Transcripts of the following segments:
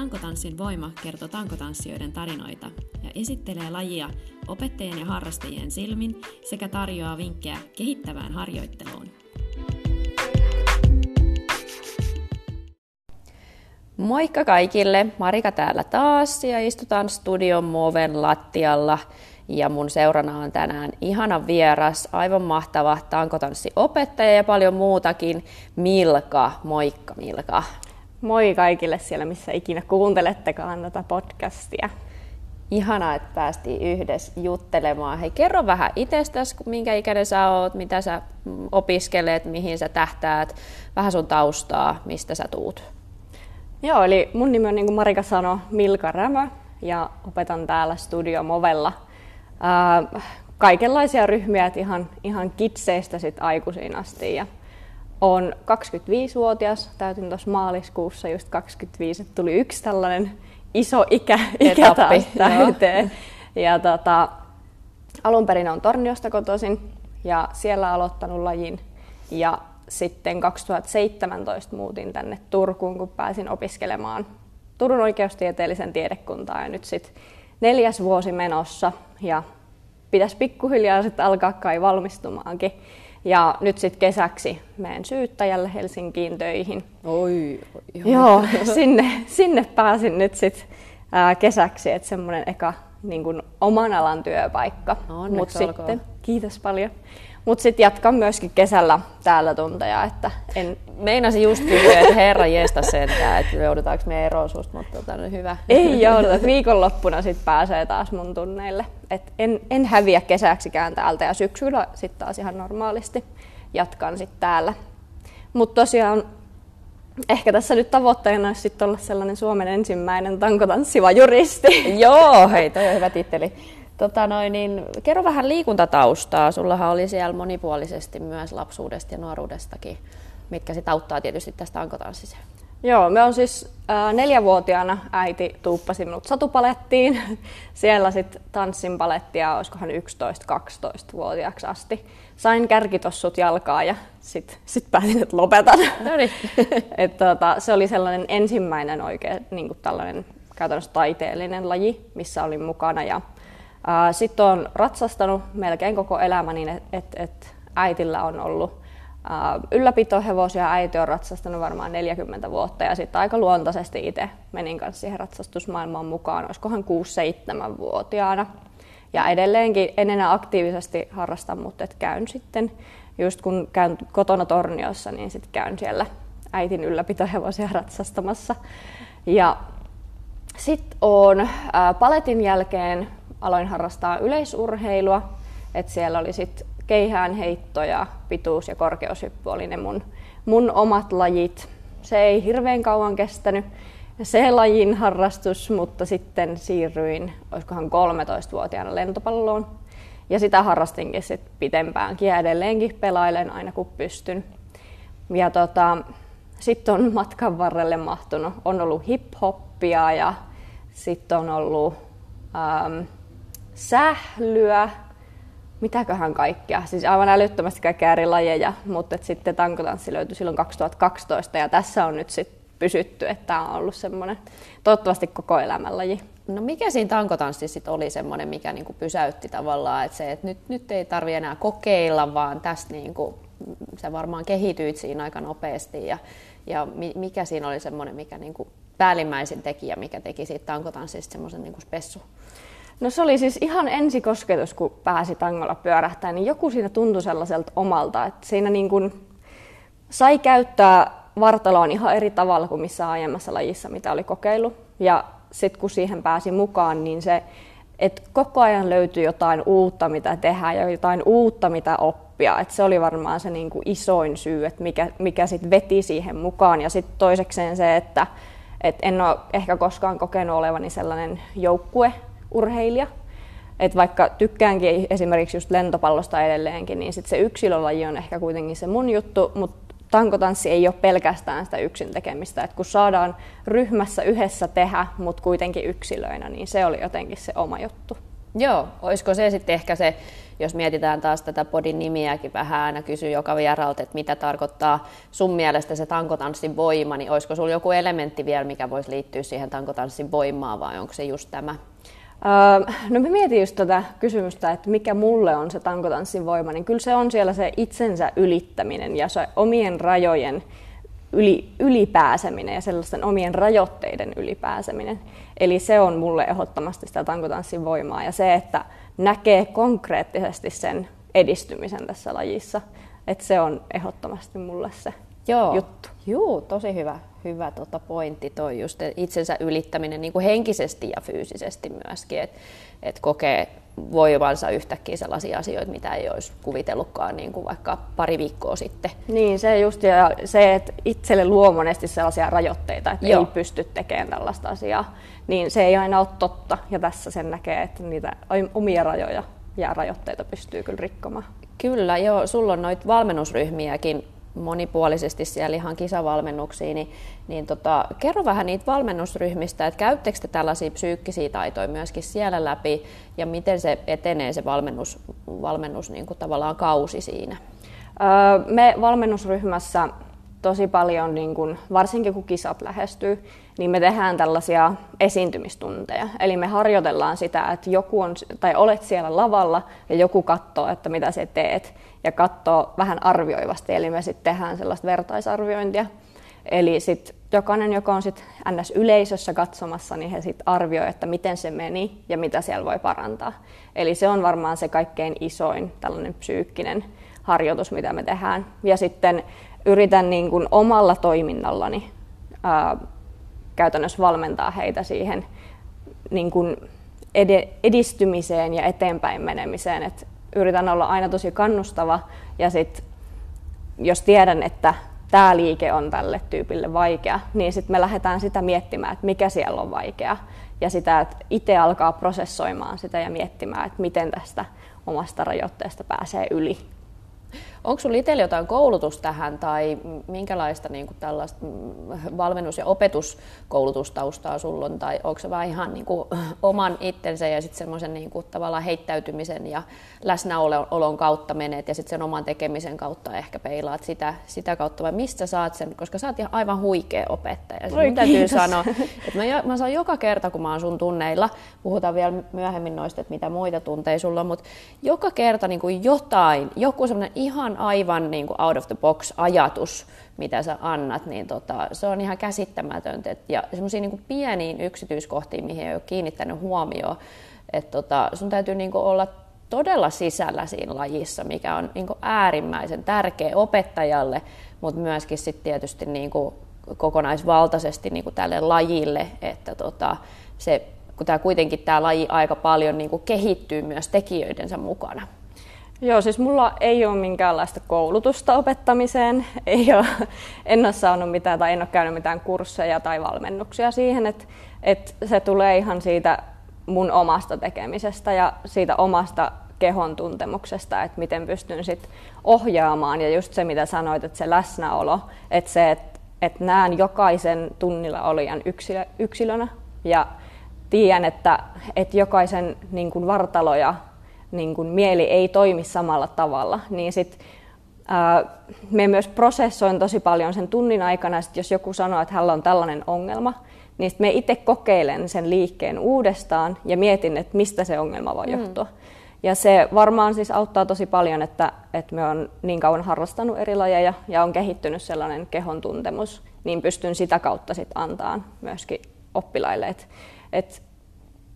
Tankotanssin voima kertoo tankotanssijoiden tarinoita ja esittelee lajia opettajien ja harrastajien silmin sekä tarjoaa vinkkejä kehittävään harjoitteluun. Moikka kaikille! Marika täällä taas ja istutaan studion Moven lattialla. Ja mun seurana on tänään ihana vieras, aivan mahtava tankotanssiopettaja ja paljon muutakin. Milka, moikka Milka. Moi kaikille siellä, missä ikinä kuuntelettekaan tätä podcastia. Ihanaa, että päästiin yhdessä juttelemaan. Hei, kerro vähän itsestäsi, minkä ikäinen sä oot, mitä sä opiskelet, mihin sä tähtäät, vähän sun taustaa, mistä sä tuut. Joo, eli mun nimi on, niin kuin Marika sanoi, Milka Rämö ja opetan täällä Studio Movella ää, kaikenlaisia ryhmiä, että ihan, ihan kitseistä sit aikuisiin asti. Ja olen 25-vuotias, täytin tuossa maaliskuussa just 25, että tuli yksi tällainen iso ikä, ikä taas täyteen. Ja tota, alun perin on Torniosta kotoisin ja siellä aloittanut lajin. Ja sitten 2017 muutin tänne Turkuun, kun pääsin opiskelemaan Turun oikeustieteellisen tiedekuntaa ja nyt sitten neljäs vuosi menossa ja pitäisi pikkuhiljaa sitten alkaa kai valmistumaankin. Ja nyt sitten kesäksi menen syyttäjälle Helsinkiin töihin. Oi, oi Joo, sinne, sinne pääsin nyt sitten kesäksi, että semmoinen eka niin kuin oman alan työpaikka. Mut sitten, kiitos paljon. Mutta sitten jatkan myöskin kesällä täällä tunteja. Että en... Meinasin just kysyä, että herra jeesta sentään, että joudutaanko me eroon susta, mutta tota, no hyvä. Ei jouduta, että viikonloppuna sitten pääsee taas mun tunneille. Et en, en häviä kesäksikään täältä ja syksyllä sitten taas ihan normaalisti jatkan sitten täällä. Mutta tosiaan ehkä tässä nyt tavoitteena olisi sitten olla sellainen Suomen ensimmäinen tankotanssiva juristi. Joo, hei, toi on hyvä titteli. Tota noin, niin, kerro vähän liikuntataustaa. Sullahan oli siellä monipuolisesti myös lapsuudesta ja nuoruudestakin, mitkä sitten auttaa tietysti tästä tankotanssiseen. Joo, me on siis äh, neljävuotiaana äiti tuuppasi minut satupalettiin. Siellä sitten tanssin palettia, olisikohan 11-12-vuotiaaksi asti. Sain kärkitossut jalkaa ja sitten sit päätin, että lopetan. No niin. Et, tota, se oli sellainen ensimmäinen oikein niin tällainen käytännössä taiteellinen laji, missä olin mukana. Ja sitten olen ratsastanut melkein koko elämäni, että et, äitillä on ollut ylläpitohevosia. Äiti on ratsastanut varmaan 40 vuotta ja sitten aika luontaisesti itse menin kanssa siihen ratsastusmaailmaan mukaan, olisikohan 6-7-vuotiaana. Ja edelleenkin en enää aktiivisesti harrasta, mutta et käyn sitten, just kun käyn kotona Torniossa, niin sitten käyn siellä äitin ylläpitohevosia ratsastamassa. Ja sitten on paletin jälkeen aloin harrastaa yleisurheilua, että siellä oli sitten keihään heitto ja pituus- ja korkeushyppy oli ne mun, mun omat lajit. Se ei hirveän kauan kestänyt se lajin harrastus, mutta sitten siirryin, olisikohan 13-vuotiaana lentopalloon. Ja sitä harrastinkin sitten pitempäänkin ja edelleenkin pelailen aina kun pystyn. Ja tota, sitten on matkan varrelle mahtunut, on ollut hip-hoppia ja sitten on ollut ähm, sählyä, mitäköhän kaikkea, siis aivan älyttömästi kaikkea eri lajeja, mutta sitten tankotanssi löytyi silloin 2012 ja tässä on nyt sitten pysytty, että tämä on ollut semmoinen toivottavasti koko elämän laji. No mikä siinä tankotanssissa sitten oli semmoinen, mikä niinku pysäytti tavallaan, että se, että nyt, nyt ei tarvi enää kokeilla, vaan tästä niinku, sä varmaan kehityit siinä aika nopeasti ja, ja mikä siinä oli semmoinen, mikä niinku päällimmäisin tekijä, mikä teki siitä tankotanssista semmoisen niinku spessu? No se oli siis ihan ensikosketus, kun pääsi tangolla pyörähtää, niin joku siinä tuntui sellaiselta omalta, että siinä niin kuin sai käyttää vartaloon ihan eri tavalla kuin missä aiemmassa lajissa, mitä oli kokeillut. Ja sitten kun siihen pääsi mukaan, niin se, että koko ajan löytyi jotain uutta, mitä tehdä ja jotain uutta, mitä oppia. Et se oli varmaan se niin kuin isoin syy, että mikä, mikä sitten veti siihen mukaan. Ja sitten toisekseen se, että et en ole ehkä koskaan kokenut olevani sellainen joukkue urheilija. Et vaikka tykkäänkin esimerkiksi just lentopallosta edelleenkin, niin sit se yksilölaji on ehkä kuitenkin se mun juttu, mutta tankotanssi ei ole pelkästään sitä yksin tekemistä. Et kun saadaan ryhmässä yhdessä tehdä, mutta kuitenkin yksilöinä, niin se oli jotenkin se oma juttu. Joo, olisiko se sitten ehkä se, jos mietitään taas tätä podin nimiäkin vähän, aina kysyy joka vieralta, että mitä tarkoittaa sun mielestä se tankotanssin voima, niin olisiko sulla joku elementti vielä, mikä voisi liittyä siihen tankotanssin voimaan, vai onko se just tämä? Öö, no mä mietin just tätä kysymystä, että mikä mulle on se tankotanssin voima, niin kyllä se on siellä se itsensä ylittäminen ja se omien rajojen yli, ylipääseminen ja sellaisten omien rajoitteiden ylipääseminen. Eli se on mulle ehdottomasti sitä tankotanssin voimaa ja se, että näkee konkreettisesti sen edistymisen tässä lajissa, että se on ehdottomasti mulle se Joo. juttu. Joo, tosi hyvä, hyvä tota pointti toi just itsensä ylittäminen niin kuin henkisesti ja fyysisesti myöskin, että et kokee voivansa yhtäkkiä sellaisia asioita, mitä ei olisi kuvitellutkaan niin kuin vaikka pari viikkoa sitten. Niin, se just ja se, että itselle luo monesti sellaisia rajoitteita, että Joo. ei pysty tekemään tällaista asiaa, niin se ei aina ole totta. Ja tässä sen näkee, että niitä omia rajoja ja rajoitteita pystyy kyllä rikkomaan. Kyllä, joo. Sulla on noita valmennusryhmiäkin monipuolisesti siellä ihan kisavalmennuksiin, niin, niin tota, kerro vähän niitä valmennusryhmistä, että käyttekö te tällaisia psyykkisiä taitoja myöskin siellä läpi ja miten se etenee se valmennus, valmennus niin kuin tavallaan kausi siinä? me valmennusryhmässä tosi paljon, niin kun, varsinkin kun kisat lähestyy, niin me tehdään tällaisia esiintymistunteja. Eli me harjoitellaan sitä, että joku on, tai olet siellä lavalla ja joku katsoo, että mitä sä teet, ja katsoo vähän arvioivasti. Eli me sitten tehdään sellaista vertaisarviointia. Eli sitten jokainen, joka on sit NS-yleisössä katsomassa, niin he sitten arvioi, että miten se meni ja mitä siellä voi parantaa. Eli se on varmaan se kaikkein isoin tällainen psyykkinen harjoitus, mitä me tehdään. Ja sitten yritän niin kuin omalla toiminnallani ää, käytännössä valmentaa heitä siihen niin kuin edistymiseen ja eteenpäin menemiseen. Et yritän olla aina tosi kannustava ja sit, jos tiedän, että tämä liike on tälle tyypille vaikea, niin sitten me lähdetään sitä miettimään, että mikä siellä on vaikea. Ja sitä, että itse alkaa prosessoimaan sitä ja miettimään, että miten tästä omasta rajoitteesta pääsee yli. Onko sinulla itsellä jotain koulutusta tähän tai minkälaista niin kuin tällaista mm, valmennus- ja opetuskoulutustaustaa sulla on? Tai onko se vaan ihan niin kuin oman itsensä ja sitten semmoisen niin kuin tavallaan heittäytymisen ja läsnäolon kautta menet ja sitten sen oman tekemisen kautta ehkä peilaat sitä, sitä kautta vai mistä saat sen? Koska sä oot ihan aivan huikea opettaja. Oi, mun täytyy sanoa, että mä, mä saan joka kerta kun mä oon sun tunneilla, puhutaan vielä myöhemmin noista, että mitä muita tunteja sulla on, mutta joka kerta niin kuin jotain, joku semmoinen ihan ihan aivan niin kuin out of the box ajatus, mitä sä annat, niin tota, se on ihan käsittämätöntä. Ja semmoisia niin pieniin yksityiskohtiin, mihin ei ole kiinnittänyt huomioon, että tota, sun täytyy niin kuin olla todella sisällä siinä lajissa, mikä on niin kuin äärimmäisen tärkeä opettajalle, mutta myöskin sit tietysti niin kuin kokonaisvaltaisesti niin kuin tälle lajille, että tota, se, kun tämä kuitenkin tämä laji aika paljon niin kuin kehittyy myös tekijöidensä mukana. Joo, siis mulla ei ole minkäänlaista koulutusta opettamiseen. Ei ole, en ole saanut mitään tai en ole käynyt mitään kursseja tai valmennuksia siihen, että, että se tulee ihan siitä mun omasta tekemisestä ja siitä omasta kehon tuntemuksesta, että miten pystyn sit ohjaamaan. Ja just se, mitä sanoit, että se läsnäolo, että se, että, että näen jokaisen tunnilla olijan yksilö, yksilönä ja tiedän, että, että jokaisen niin kuin vartalo ja niin kuin mieli ei toimi samalla tavalla, niin sit, ää, me myös prosessoin tosi paljon sen tunnin aikana, sit jos joku sanoo, että hänellä on tällainen ongelma, niin me itse kokeilen sen liikkeen uudestaan ja mietin, että mistä se ongelma voi mm. johtua. Ja se varmaan siis auttaa tosi paljon, että, että me on niin kauan harrastanut eri lajeja ja on kehittynyt sellainen kehon tuntemus, niin pystyn sitä kautta sit antaa myöskin oppilaille. Että, että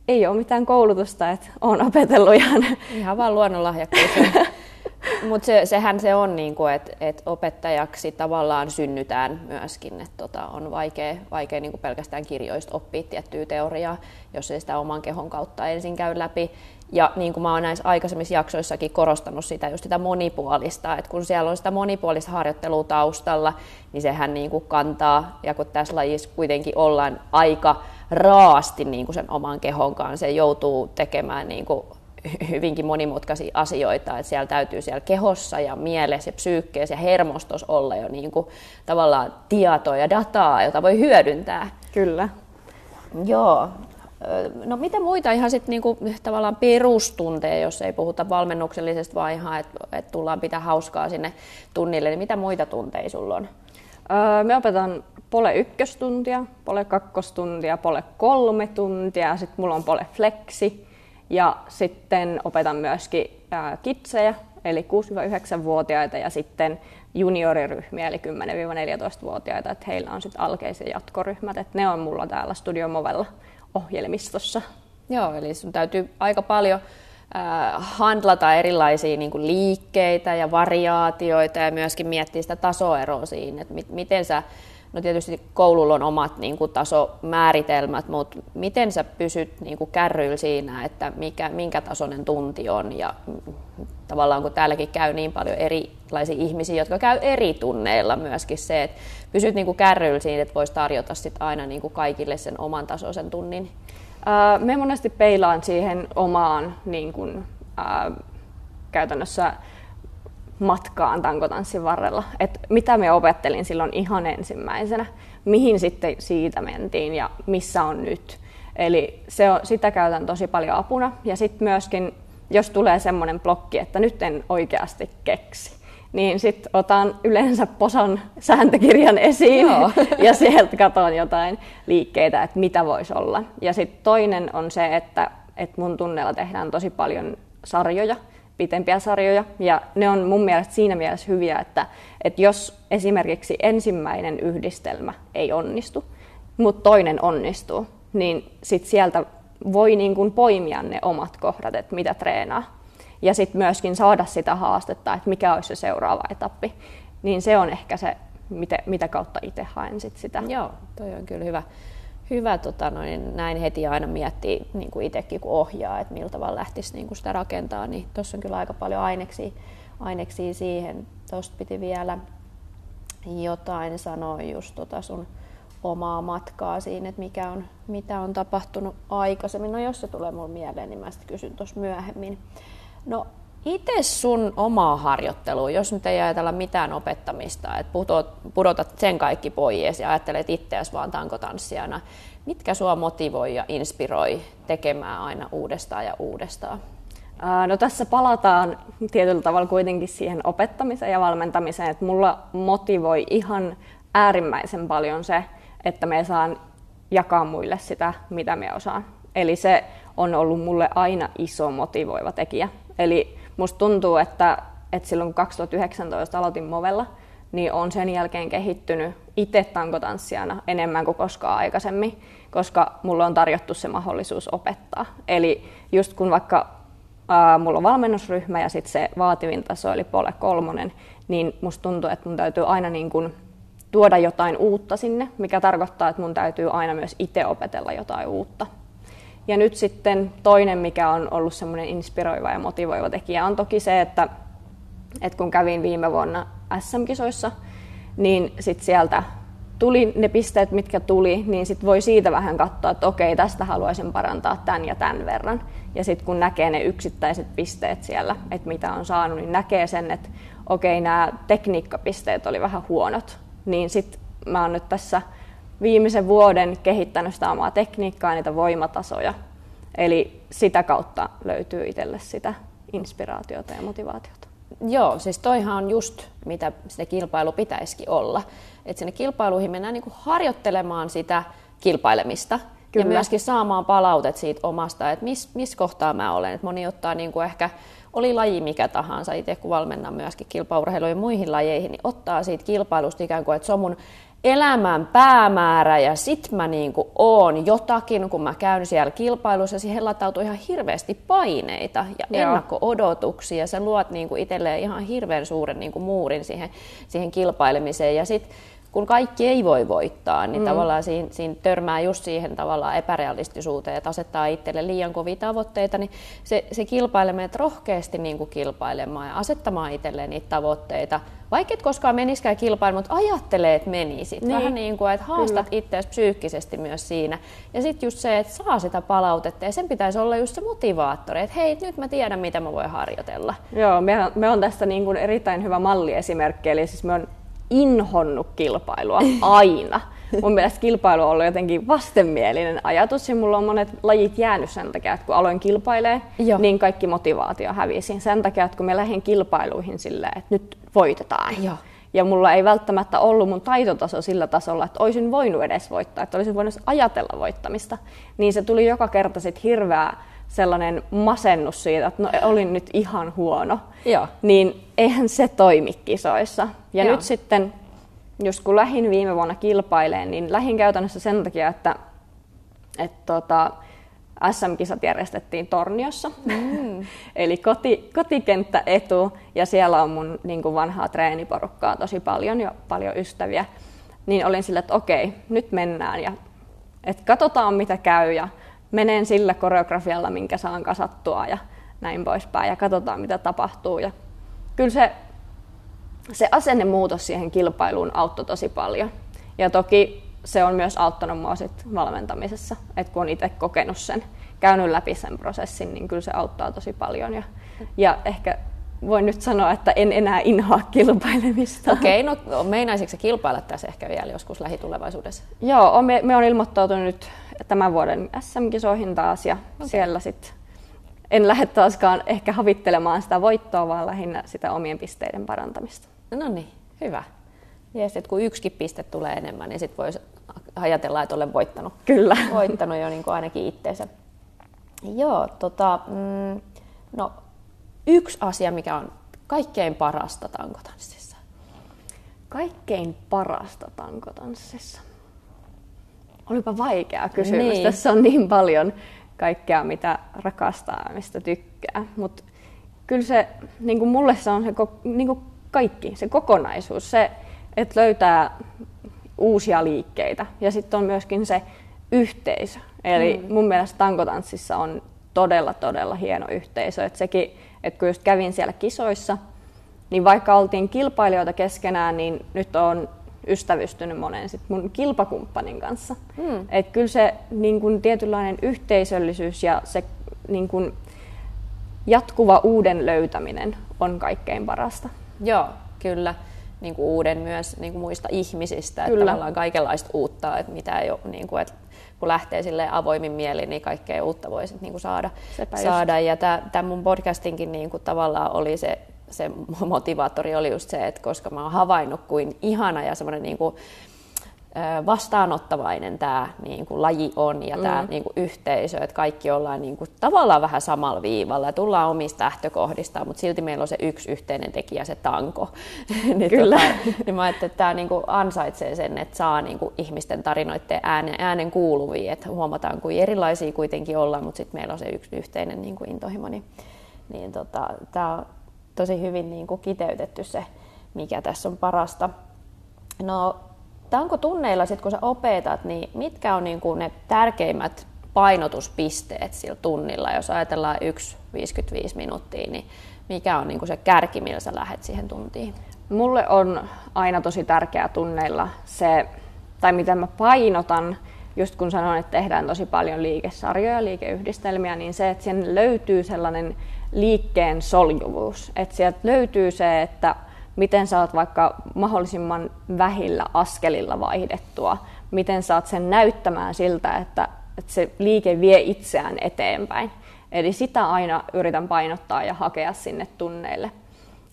ei ole mitään koulutusta, että olen opetellut ihan. Ihan vaan luonnonlahjakkuus. Mutta se, sehän se on, niinku, että et opettajaksi tavallaan synnytään myöskin. että tota, on vaikea, vaikea niinku pelkästään kirjoista oppia tiettyä teoriaa, jos ei sitä oman kehon kautta ensin käy läpi. Ja niin kuin mä oon näissä aikaisemmissa jaksoissakin korostanut sitä, just sitä monipuolista, että kun siellä on sitä monipuolista harjoittelua taustalla, niin sehän niin kuin kantaa, ja kun tässä lajissa kuitenkin ollaan aika raasti niin kuin sen oman kehon kanssa, se joutuu tekemään niin kuin hyvinkin monimutkaisia asioita, että siellä täytyy siellä kehossa ja mielessä ja psyykkeessä ja hermostos olla jo niin kuin tavallaan tietoa ja dataa, jota voi hyödyntää. Kyllä. Joo. No mitä muita ihan sitten niinku, tavallaan perustunteja, jos ei puhuta valmennuksellisesta, vaan ihan, että et tullaan pitää hauskaa sinne tunnille, niin mitä muita tunteja sulla on? Öö, me opetan pole ykköstuntia, pole kakkostuntia, pole kolme tuntia, sitten mulla on pole flexi ja sitten opetan myöskin kitsejä, eli 6-9-vuotiaita ja sitten junioriryhmiä, eli 10-14-vuotiaita, että heillä on sitten alkeis- ja jatkoryhmät, että ne on mulla täällä Studio Movella ohjelmistossa. Joo, eli sun täytyy aika paljon handlata erilaisia niin kuin liikkeitä ja variaatioita ja myöskin miettiä sitä tasoeroa siinä, että mit, miten sä, no tietysti koululla on omat niin kuin tasomääritelmät, mutta miten sä pysyt niin kuin kärryillä siinä, että mikä, minkä tasoinen tunti on? Ja tavallaan kun täälläkin käy niin paljon erilaisia ihmisiä, jotka käy eri tunneilla myöskin se, että pysyt niin kuin kärryillä siinä, että voisi tarjota sit aina niin kuin kaikille sen oman tasoisen tunnin. Me monesti peilaan siihen omaan niin kuin, ää, käytännössä matkaan tankotanssin varrella. Et mitä me opettelin silloin ihan ensimmäisenä, mihin sitten siitä mentiin ja missä on nyt. Eli se on, sitä käytän tosi paljon apuna. Ja sitten myöskin, jos tulee semmoinen blokki, että nyt en oikeasti keksi, niin sitten otan yleensä posan sääntökirjan esiin Joo. ja sieltä katson jotain liikkeitä, että mitä voisi olla. Ja sitten toinen on se, että, että mun tunneella tehdään tosi paljon sarjoja, pitempiä sarjoja, ja ne on mun mielestä siinä mielessä hyviä, että, että jos esimerkiksi ensimmäinen yhdistelmä ei onnistu, mutta toinen onnistuu, niin sitten sieltä voi niin kuin poimia ne omat kohdat, että mitä treenaa ja sitten myöskin saada sitä haastetta, että mikä olisi se seuraava etappi. Niin se on ehkä se, mitä, mitä kautta itse haen sit sitä. Joo, toi on kyllä hyvä. Hyvä tota noin, näin heti aina miettiä niin kuin itsekin kun ohjaa, että millä tavalla lähtisi niin kuin sitä rakentaa, niin tuossa on kyllä aika paljon aineksia, aineksia siihen. Tuosta piti vielä jotain sanoa just tota sun omaa matkaa siinä, että mikä on, mitä on tapahtunut aikaisemmin. No jos se tulee mulle mieleen, niin mä sitten kysyn tuossa myöhemmin. No itse sun omaa harjoittelua, jos nyt ei ajatella mitään opettamista, että pudotat sen kaikki pois ja ajattelet itseäsi vaan tankotanssijana, mitkä sua motivoi ja inspiroi tekemään aina uudestaan ja uudestaan? No tässä palataan tietyllä tavalla kuitenkin siihen opettamiseen ja valmentamiseen, että mulla motivoi ihan äärimmäisen paljon se, että me saan jakaa muille sitä, mitä me osaan. Eli se on ollut mulle aina iso motivoiva tekijä. Eli musta tuntuu, että, että silloin kun 2019 aloitin Movella, niin on sen jälkeen kehittynyt itse tankotanssijana enemmän kuin koskaan aikaisemmin, koska mulle on tarjottu se mahdollisuus opettaa. Eli just kun vaikka ää, mulla on valmennusryhmä ja sitten se vaativin taso eli pole kolmonen, niin musta tuntuu, että mun täytyy aina niin kun tuoda jotain uutta sinne, mikä tarkoittaa, että mun täytyy aina myös itse opetella jotain uutta. Ja nyt sitten toinen, mikä on ollut semmoinen inspiroiva ja motivoiva tekijä, on toki se, että, että kun kävin viime vuonna SM-kisoissa, niin sitten sieltä tuli ne pisteet, mitkä tuli, niin sitten voi siitä vähän katsoa, että okei, tästä haluaisin parantaa tämän ja tämän verran. Ja sitten kun näkee ne yksittäiset pisteet siellä, että mitä on saanut, niin näkee sen, että okei, nämä tekniikkapisteet oli vähän huonot. Niin sitten mä oon nyt tässä viimeisen vuoden kehittänyt sitä omaa tekniikkaa, niitä voimatasoja. Eli sitä kautta löytyy itselle sitä inspiraatiota ja motivaatiota. Joo, siis toihan on just mitä se kilpailu pitäisikin olla. Että sinne kilpailuihin mennään niinku harjoittelemaan sitä kilpailemista Kyllä. ja myöskin saamaan palautet siitä omasta, että missä mis kohtaa mä olen. Et moni ottaa niinku ehkä, oli laji mikä tahansa, itse kun valmennan myöskin kilpaurheiluun ja muihin lajeihin, niin ottaa siitä kilpailusta ikään kuin, että se on mun elämän päämäärä ja sit mä niinku oon jotakin, kun mä käyn siellä kilpailussa, siihen latautuu ihan hirveästi paineita ja Joo. ennakko-odotuksia. Ja sä luot niinku itselleen ihan hirveän suuren niinku muurin siihen, siihen kilpailemiseen. Ja sit kun kaikki ei voi voittaa, niin mm. tavallaan siinä, siinä törmää just siihen tavallaan epärealistisuuteen, että asettaa itselle liian kovia tavoitteita, niin se, se kilpailee rohkeasti niin kuin kilpailemaan ja asettamaan itselleen niitä tavoitteita, vaikka et koskaan meniskään kilpailemaan, mutta ajattelee, että menisit. Niin. Vähän niin kuin, että haastat itseäsi psyykkisesti myös siinä. Ja sitten just se, että saa sitä palautetta ja sen pitäisi olla just se motivaattori, että hei, nyt mä tiedän, mitä mä voin harjoitella. Joo, me, me on tästä niin kuin erittäin hyvä malliesimerkki, eli siis me on inhonnut kilpailua aina. mun mielestä kilpailu on ollut jotenkin vastenmielinen ajatus ja mulla on monet lajit jäänyt sen takia, että kun aloin kilpailemaan, Joo. niin kaikki motivaatio hävisi. Sen takia, että kun me lähdin kilpailuihin silleen, että nyt voitetaan. Joo. Ja mulla ei välttämättä ollut mun taitotaso sillä tasolla, että olisin voinut edes voittaa, että olisin voinut ajatella voittamista. Niin se tuli joka kerta sit hirveä sellainen masennus siitä, että no olin nyt ihan huono. Joo. Niin eihän se toimi kisoissa. Ja Joo. nyt sitten, jos kun lähin viime vuonna kilpaileen, niin lähin käytännössä sen takia, että, että tota, SM-kisat järjestettiin Torniossa, mm. eli koti, kotikenttä etu, ja siellä on mun niin kuin vanhaa treeniporukkaa tosi paljon ja paljon ystäviä. Niin olin sille, että okei, nyt mennään ja että katsotaan mitä käy ja menen sillä koreografialla, minkä saan kasattua ja näin poispäin ja katsotaan mitä tapahtuu. Ja kyllä se, se asennemuutos siihen kilpailuun auttoi tosi paljon. Ja toki se on myös auttanut mua sit valmentamisessa, että kun on itse kokenut sen, käynyt läpi sen prosessin, niin kyllä se auttaa tosi paljon. Ja, ja ehkä voin nyt sanoa, että en enää inhoa kilpailemista. Okei, okay, no meinaisitko kilpailla tässä ehkä vielä joskus lähitulevaisuudessa? Joo, me, me on ilmoittautunut nyt tämän vuoden SM-kisoihin taas ja okay. siellä sitten en lähde taaskaan ehkä havittelemaan sitä voittoa, vaan lähinnä sitä omien pisteiden parantamista. No niin, hyvä. Jees, että kun yksikin piste tulee enemmän, niin sitten voisi ajatella, että olen voittanut. Kyllä. Voittanut jo niin kuin ainakin itteensä. Joo, tota, mm, no yksi asia, mikä on kaikkein parasta tankotanssissa? Kaikkein parasta tankotanssissa? Olipa vaikea kysymys. Niin. Tässä on niin paljon kaikkea, mitä rakastaa ja mistä tykkää. Mutta kyllä se, niin kuin mulle se on se niin kuin kaikki, se kokonaisuus, se, että löytää uusia liikkeitä. Ja sitten on myöskin se yhteisö. Eli mm. mun mielestä tankotanssissa on todella, todella hieno yhteisö. Et sekin, että kun just kävin siellä kisoissa, niin vaikka oltiin kilpailijoita keskenään, niin nyt on ystävystynyt monen sit mun kilpakumppanin kanssa. Mm. Et kyllä se niin kun, tietynlainen yhteisöllisyys ja se niin kun, jatkuva uuden löytäminen on kaikkein parasta. Joo, kyllä. Niin kuin uuden myös niin kuin muista ihmisistä, kyllä. että tavallaan kaikenlaista uutta, että mitä ei ole, niin kuin, että kun lähtee sille avoimin mieli, niin kaikkea uutta voisi niin kuin saada. saada. Ja tämä mun podcastinkin niin kuin tavallaan oli se se motivaattori oli just se, että koska mä oon havainnut kuin ihana ja semmoinen niin kuin, vastaanottavainen tämä niin kuin, laji on ja tämä mm. niin kuin, yhteisö, että kaikki ollaan niin kuin, tavallaan vähän samalla viivalla ja tullaan omista lähtökohdista, mutta silti meillä on se yksi yhteinen tekijä, se tanko. niin, Kyllä. Tota, niin mä ajattelin, että tämä niin kuin, ansaitsee sen, että saa niin kuin, ihmisten tarinoiden äänen, äänen kuuluviin, että huomataan, kuin erilaisia kuitenkin ollaan, mutta sitten meillä on se yksi yhteinen niin kuin, intohimo. Niin, niin tota, tämä on tosi hyvin niin kuin kiteytetty se, mikä tässä on parasta. No, onko tunneilla, sit, kun sä opetat, niin mitkä on niin kuin ne tärkeimmät painotuspisteet sillä tunnilla, jos ajatellaan 1-55 minuuttia, niin mikä on niin kuin se kärki, millä sä lähdet siihen tuntiin? Mulle on aina tosi tärkeää tunneilla se, tai miten mä painotan, just kun sanoin, että tehdään tosi paljon liikesarjoja, liikeyhdistelmiä, niin se, että siihen löytyy sellainen liikkeen soljuvuus. Että sieltä löytyy se, että miten saat vaikka mahdollisimman vähillä askelilla vaihdettua, miten saat sen näyttämään siltä, että, että se liike vie itseään eteenpäin. Eli sitä aina yritän painottaa ja hakea sinne tunneille.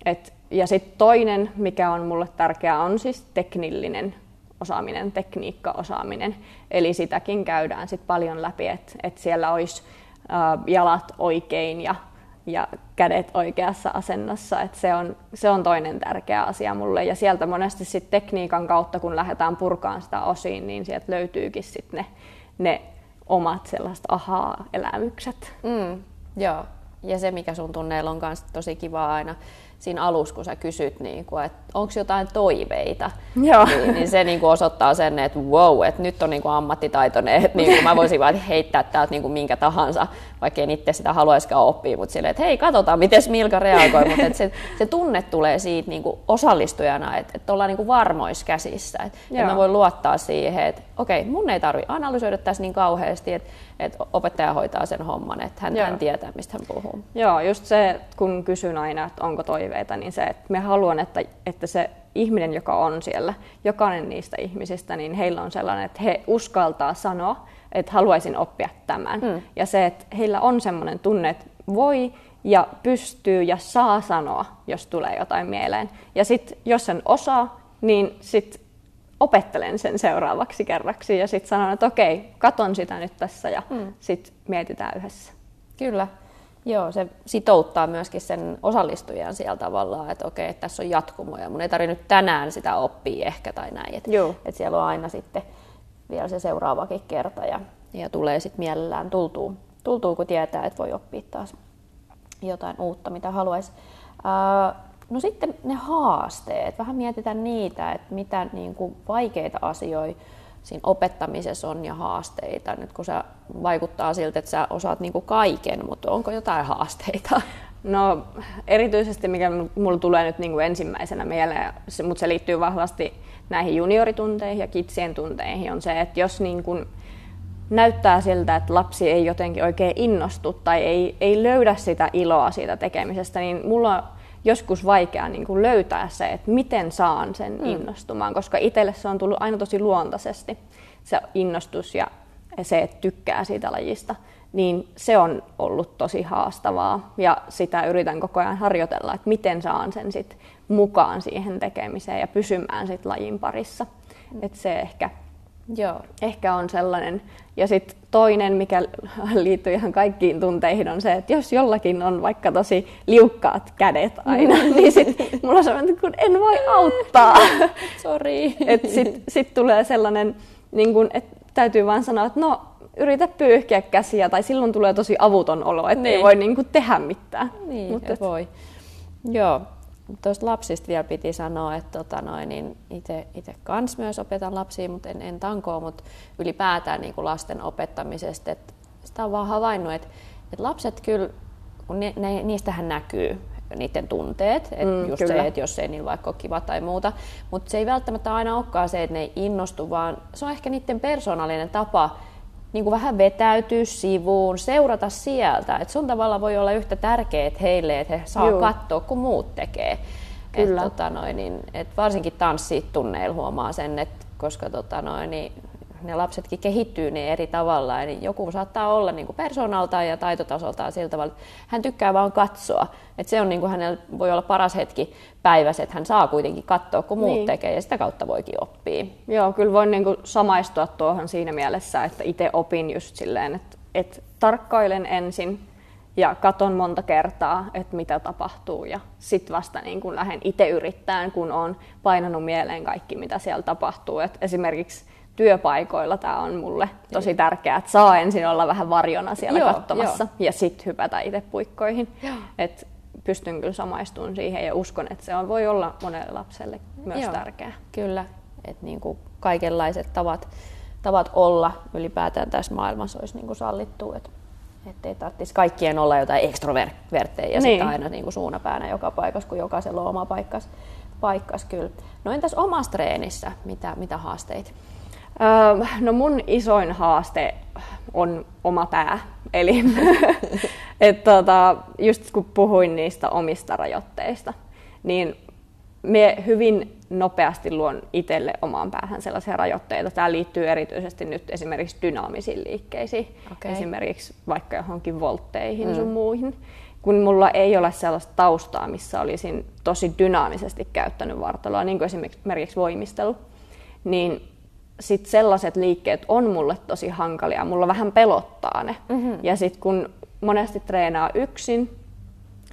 Et, ja sitten toinen, mikä on mulle tärkeää, on siis teknillinen osaaminen, tekniikkaosaaminen. Eli sitäkin käydään sit paljon läpi, että et siellä olisi jalat oikein ja ja kädet oikeassa asennossa. Et se, on, se on toinen tärkeä asia mulle. Ja sieltä monesti sit tekniikan kautta, kun lähdetään purkaan sitä osiin, niin sieltä löytyykin sit ne, ne omat sellaiset ahaa-elämykset. Mm, joo, ja se mikä sun tunneilla on myös tosi kiva aina siinä alussa, kun sä kysyt, niin kuin, että onko jotain toiveita, Joo. Niin, niin se niin kuin osoittaa sen, että wow, että nyt on niin kuin ammattitaitoinen, että niin kuin mä voisin vaan heittää täältä niin kuin minkä tahansa, vaikka en itse sitä haluaisikaan oppia, mutta silleen, että hei, katsotaan, miten Milka reagoi, mutta että se, se tunne tulee siitä niin kuin osallistujana, että, että ollaan niin kuin varmoissa käsissä, että, että mä voin luottaa siihen, että okei, mun ei tarvitse analysoida tässä niin kauheasti, että että opettaja hoitaa sen homman, että hän, hän tietää, mistä hän puhuu. Joo, just se, kun kysyn aina, että onko toive toiveita, niin se, että me haluan, että, että se ihminen, joka on siellä, jokainen niistä ihmisistä, niin heillä on sellainen, että he uskaltaa sanoa, että haluaisin oppia tämän. Mm. Ja se, että heillä on sellainen tunne, että voi ja pystyy ja saa sanoa, jos tulee jotain mieleen. Ja sitten jos sen osaa, niin sitten opettelen sen seuraavaksi kerraksi ja sitten sanon, että okei, katon sitä nyt tässä ja mm. sitten mietitään yhdessä. Kyllä. Joo, se sitouttaa myöskin sen osallistujan siellä tavallaan, että okei, että tässä on jatkumo ja mun ei tarvitse nyt tänään sitä oppia ehkä tai näin. Että, että siellä on aina sitten vielä se seuraavakin kerta ja, ja tulee sitten mielellään tultuu, tultuu, kun tietää, että voi oppia taas jotain uutta, mitä haluaisi. No sitten ne haasteet, vähän mietitään niitä, että mitä niin kuin vaikeita asioita siinä opettamisessa on ja haasteita. Nyt kun se vaikuttaa siltä, että sä osaat niin kuin kaiken, mutta onko jotain haasteita? No erityisesti mikä mulla tulee nyt niin kuin ensimmäisenä mieleen, mutta se liittyy vahvasti näihin junioritunteihin ja kitsien tunteihin, on se, että jos niin kuin näyttää siltä, että lapsi ei jotenkin oikein innostu tai ei, ei löydä sitä iloa siitä tekemisestä, niin mulla joskus vaikea niin kuin löytää se, että miten saan sen mm. innostumaan, koska itselle se on tullut aina tosi luontaisesti, se innostus ja se, että tykkää siitä lajista, niin se on ollut tosi haastavaa ja sitä yritän koko ajan harjoitella, että miten saan sen sit mukaan siihen tekemiseen ja pysymään sit lajin parissa. Mm. Et se ehkä Joo. Ehkä on sellainen. Ja sitten toinen, mikä liittyy ihan kaikkiin tunteihin, on se, että jos jollakin on vaikka tosi liukkaat kädet aina, niin sit mulla on sellainen, kun en voi auttaa. Sorry. Sitten sit tulee sellainen, niin kun, että täytyy vaan sanoa, että no yritä pyyhkiä käsiä, tai silloin tulee tosi avuton olo, että niin. ei voi niin kuin, tehdä mitään. Niin, Mut, et... voi. Joo, tuosta lapsista vielä piti sanoa, että tota noin, niin itse kans myös opetan lapsia, mutta en, en tankoa, mutta ylipäätään niin kuin lasten opettamisesta. Että sitä on vaan havainnut, että, että lapset kyllä, kun ne, ne, niistähän näkyy niiden tunteet, että mm, just kyllä. se, että jos ei niillä vaikka ole kiva tai muuta, mutta se ei välttämättä aina olekaan se, että ne ei innostu, vaan se on ehkä niiden persoonallinen tapa niin kuin vähän vetäytyä sivuun, seurata sieltä. Et sun tavalla voi olla yhtä tärkeää heille, että he saa Juu. katsoa, kun muut tekee. Kyllä. Et, tota noin, niin, et varsinkin tanssitunneilla huomaa sen, että koska tota noin, niin ne lapsetkin kehittyy niin eri tavalla. Eli joku saattaa olla niin kuin persoonaltaan ja taitotasoltaan sillä tavalla, että hän tykkää vaan katsoa. Että se on niin kuin hänellä voi olla paras hetki päivässä, että hän saa kuitenkin katsoa, kun muut niin. tekee, ja sitä kautta voikin oppia. Joo, kyllä voin niin kuin samaistua tuohon siinä mielessä, että itse opin just silleen, että, että tarkkailen ensin ja katon monta kertaa, että mitä tapahtuu ja sitten vasta niin kun lähden itse yrittämään, kun on painanut mieleen kaikki, mitä siellä tapahtuu. Et esimerkiksi työpaikoilla tämä on mulle tosi tärkeää, että saa ensin olla vähän varjona siellä joo, katsomassa joo. ja sitten hypätä itse puikkoihin. Et pystyn kyllä samaistumaan siihen ja uskon, että se on, voi olla monelle lapselle myös joo, tärkeää. Kyllä, että niin kuin kaikenlaiset tavat, tavat olla ylipäätään tässä maailmassa olisi niin kuin sallittu. Että että ei tarvitsisi kaikkien olla jotain ekstrovertteja ja niin. sitten aina niin kuin suunapäänä joka paikassa, kun jokaisella on oma paikkas, paikkas kyllä. No entäs omassa treenissä, mitä, mitä haasteita? No mun isoin haaste on oma pää. Eli et tota, just kun puhuin niistä omista rajoitteista, niin me hyvin nopeasti luon itselle omaan päähän sellaisia rajoitteita. Tämä liittyy erityisesti nyt esimerkiksi dynaamisiin liikkeisiin, okay. esimerkiksi vaikka johonkin voltteihin mm. sun muihin. Kun mulla ei ole sellaista taustaa, missä olisin tosi dynaamisesti käyttänyt vartaloa, niin kuin esimerkiksi voimistelu, niin sit sellaiset liikkeet on mulle tosi hankalia. Mulla vähän pelottaa ne. Mm-hmm. Ja sitten kun monesti treenaa yksin,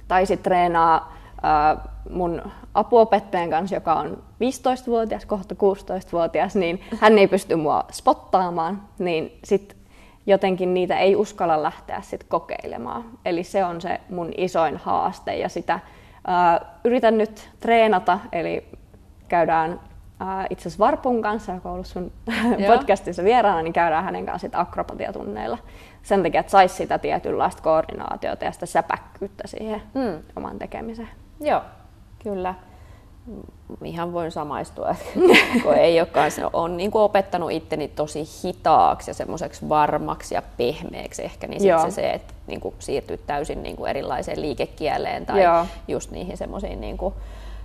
tai sitten treenaa äh, mun apuopettajan kanssa, joka on 15-vuotias, kohta 16-vuotias, niin hän ei pysty mua spottaamaan, niin sitten jotenkin niitä ei uskalla lähteä sit kokeilemaan. Eli se on se mun isoin haaste ja sitä ää, yritän nyt treenata, eli käydään ää, itse asiassa Varpun kanssa, joka on ollut sun podcastissa vieraana, niin käydään hänen kanssa sit akrobatiatunneilla sen takia, että saisi sitä tietynlaista koordinaatiota ja sitä säpäkkyyttä siihen mm. oman tekemiseen. Joo, kyllä. ihan voin samaistua, kun ei olekaan, se on niin kuin opettanut itteni tosi hitaaksi ja semmoiseksi varmaksi ja pehmeäksi ehkä, niin sit se, se, että niin kuin siirtyy täysin niin kuin erilaiseen liikekieleen tai Joo. just niihin semmoisiin niin kuin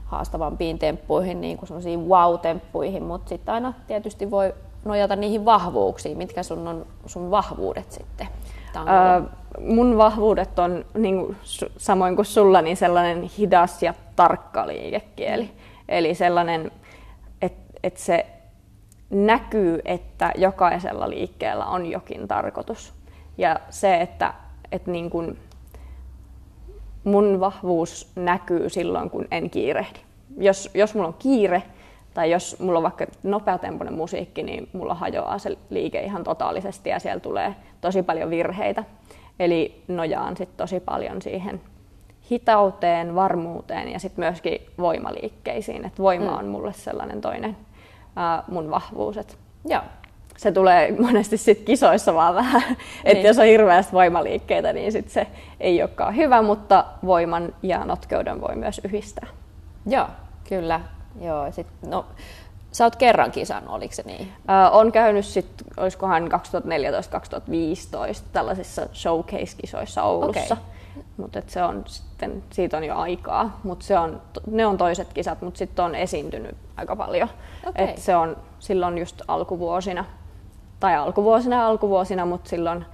haastavampiin temppuihin, niin kuin semmoisiin wow-temppuihin, mutta sitten aina tietysti voi nojata niihin vahvuuksiin, mitkä sun on sun vahvuudet sitten? Öö, mun vahvuudet on niin kuin, samoin kuin sulla niin sellainen hidas ja tarkka liikekieli. Eli sellainen, että et se näkyy, että jokaisella liikkeellä on jokin tarkoitus. Ja se, että et niin kuin mun vahvuus näkyy silloin, kun en kiirehdi. Jos, jos mulla on kiire, tai jos mulla on vaikka nopeatempoinen musiikki, niin mulla hajoaa se liike ihan totaalisesti ja siellä tulee tosi paljon virheitä. Eli nojaan sit tosi paljon siihen hitauteen, varmuuteen ja sitten myöskin voimaliikkeisiin. Et voima mm. on mulle sellainen toinen ää, mun vahvuus. Et Joo. Se tulee monesti sit kisoissa vaan vähän, että niin. jos on hirveästi voimaliikkeitä, niin sit se ei olekaan hyvä, mutta voiman ja notkeuden voi myös yhdistää. Joo, kyllä. Joo, sit, no, Sä oot kerran kisannut, oliko se niin? Öö, on käynyt sitten, olisikohan 2014-2015 tällaisissa showcase-kisoissa Oulussa. Okay. Mutta se on sitten, siitä on jo aikaa, mutta se on, ne on toiset kisat, mutta sitten on esiintynyt aika paljon. Okay. Et se on silloin just alkuvuosina, tai alkuvuosina alkuvuosina, mutta silloin